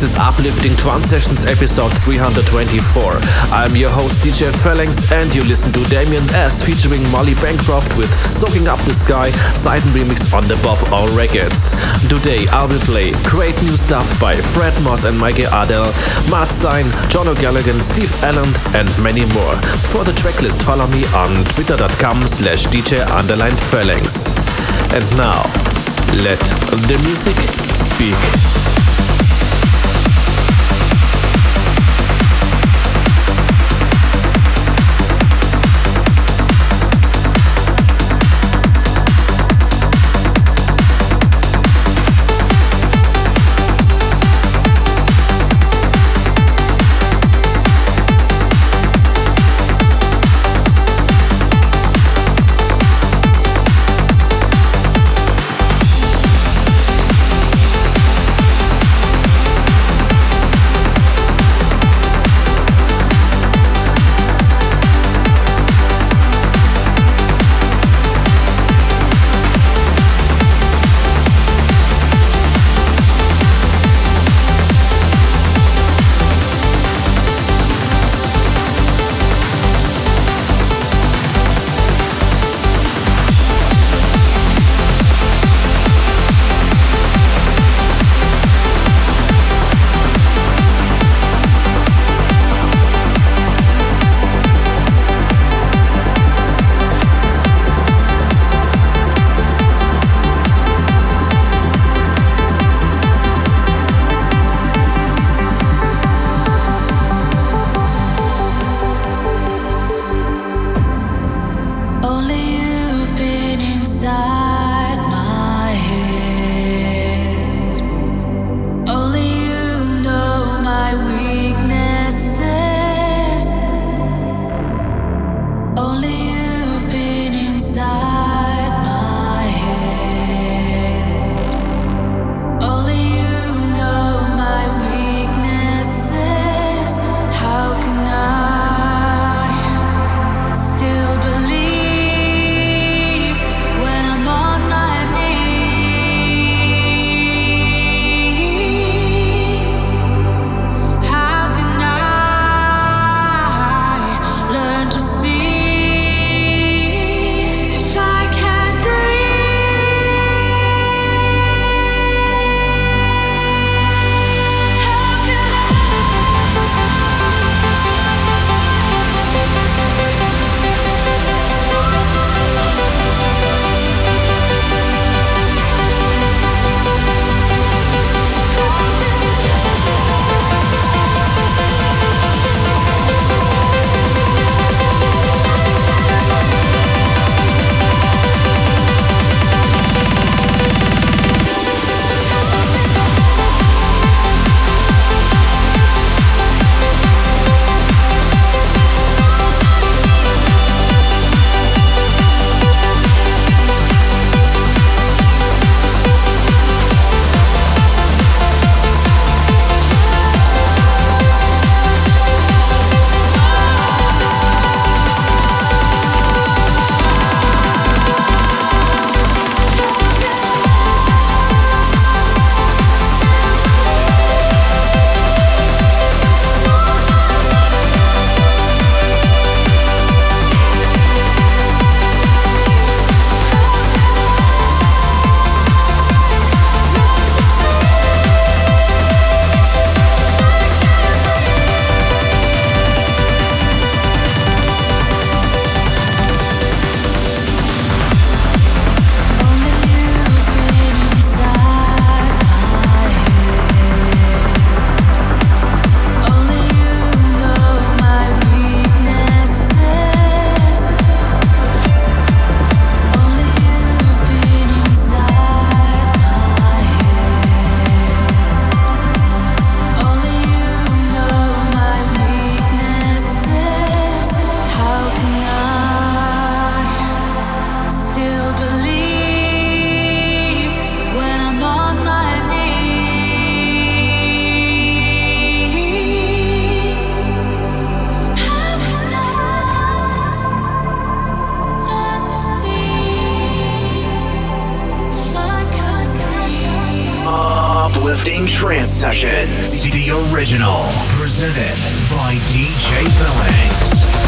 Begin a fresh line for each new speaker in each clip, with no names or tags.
This is Uplifting Trance Sessions episode 324. I'm your host DJ Phalanx, and you listen to Damien S featuring Molly Bancroft with Soaking Up the Sky, SIDEN remix on the Above All Records. Today I will play great new stuff by Fredd Moz and Mikey Adel, Mart Sine, John O'Callaghan, Steve Allen, and many more. For the tracklist, follow me on twitter.com slash DJ underline Phalanx. And now, let the music speak.
Uplifting Trance Sessions. The original. Presented by DJ Phalanx.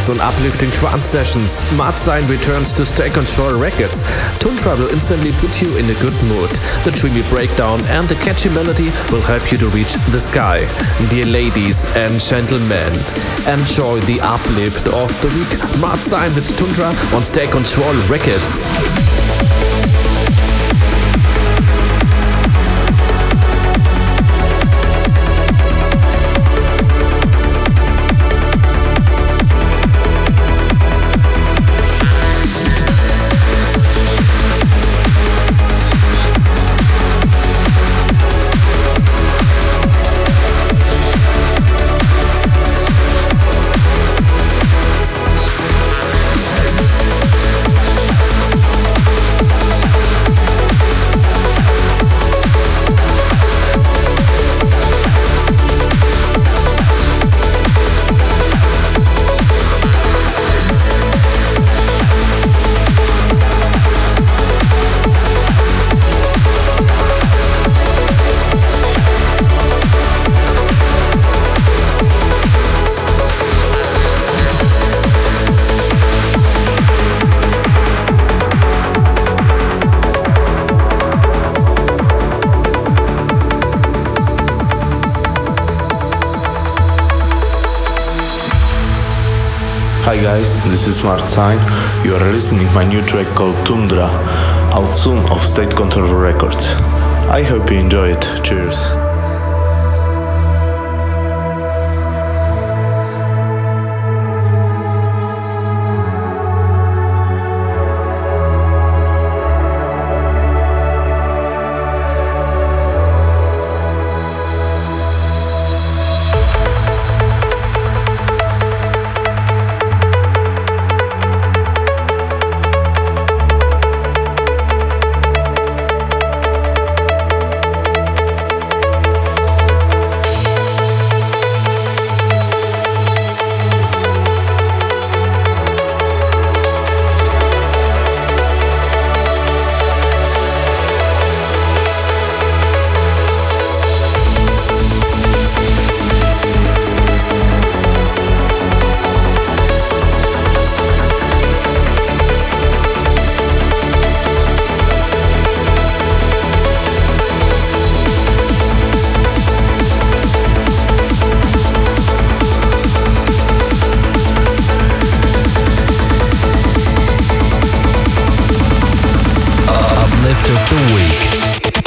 Trance on uplifting trance sessions, Mart Sine returns to State Control Records. Tundra will instantly put you in a good mood. The dreamy breakdown and the catchy melody will help you to reach the sky. Dear ladies and gentlemen, enjoy the uplift of the week. Mart Sine with Tundra on State Control Records.
This is Mart Sine. You are listening to my new track called Tundra, out soon of State Control Records. I hope you enjoy it. Cheers. of the week.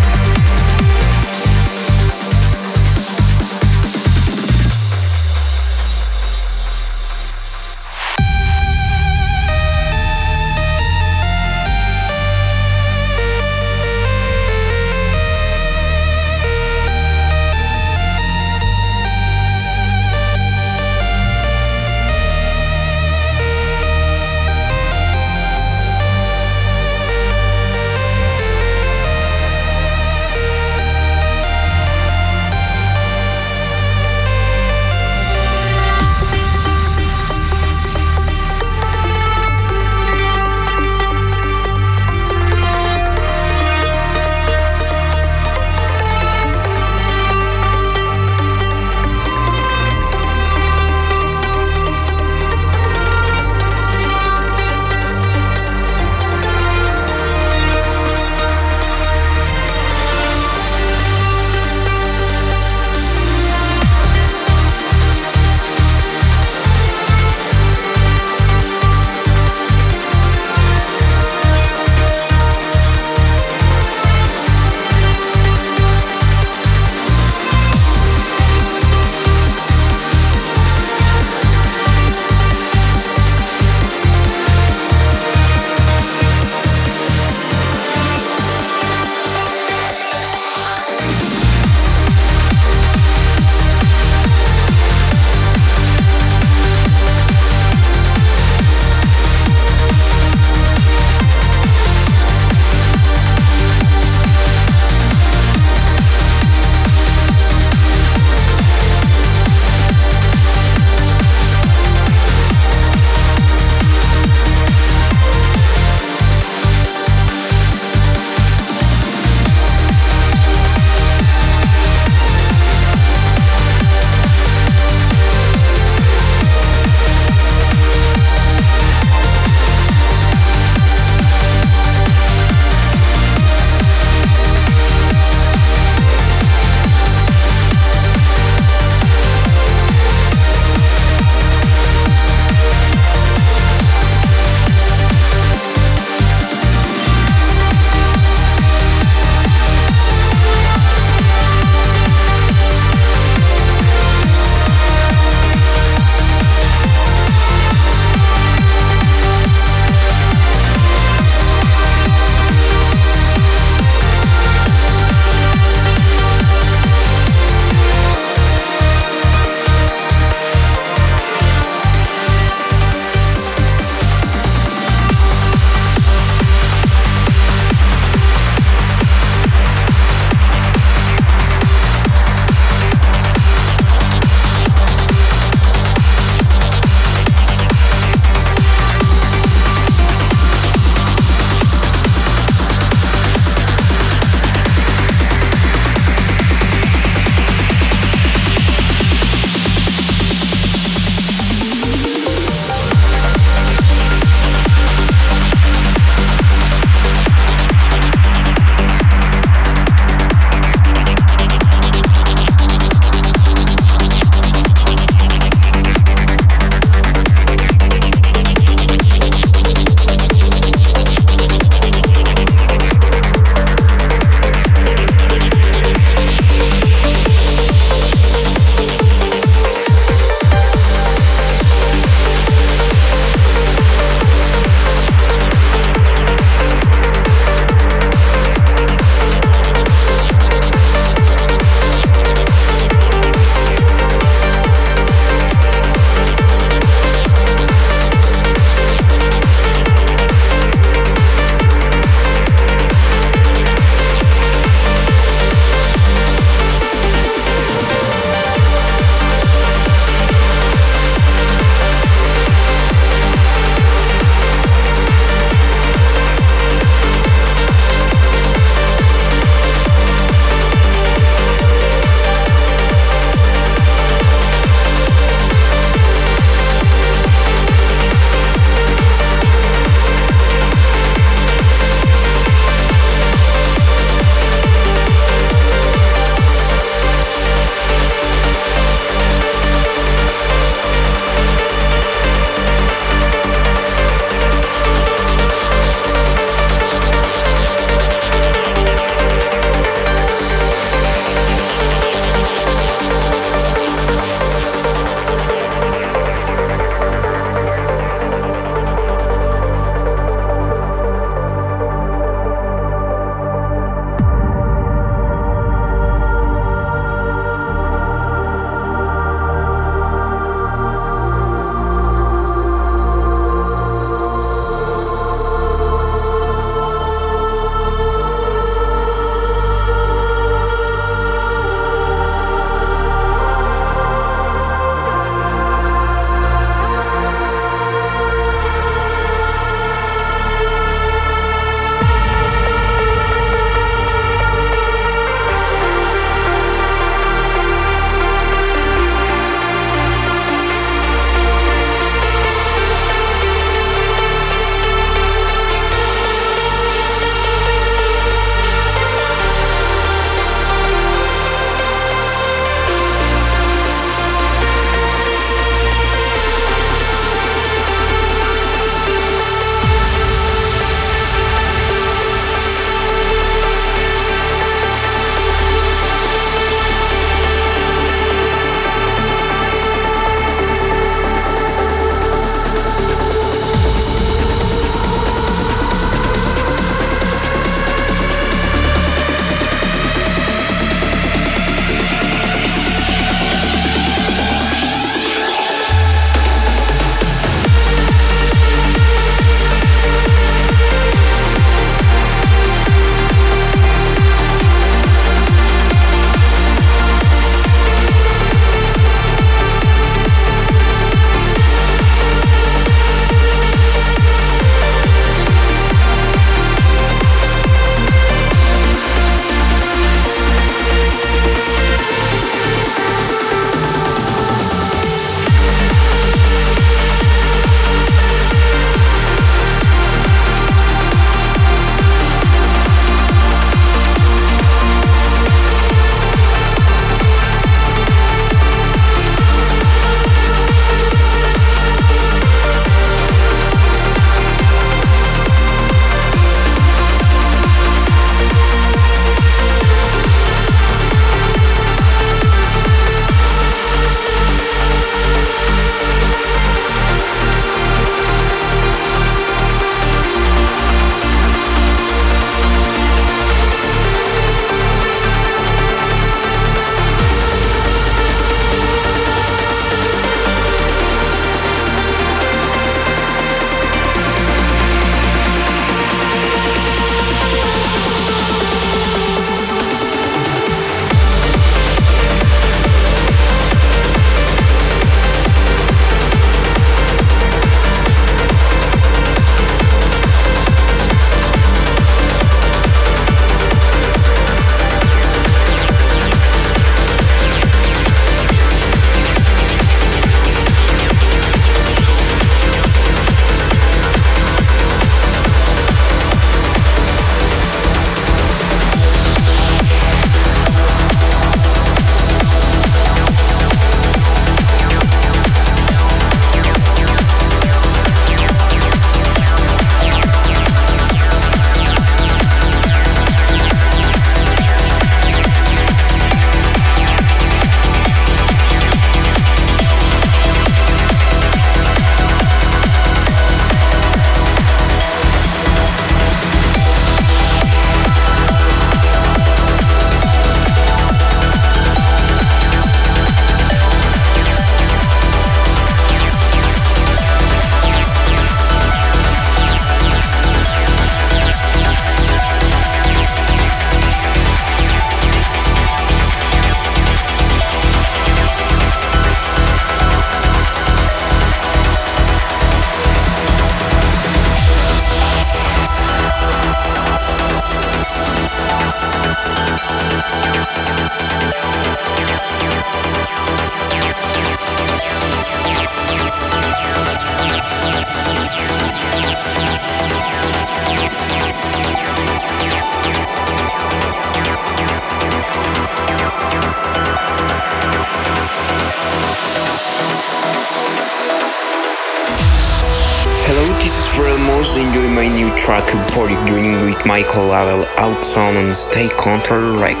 Michael Adel out on State Control Records.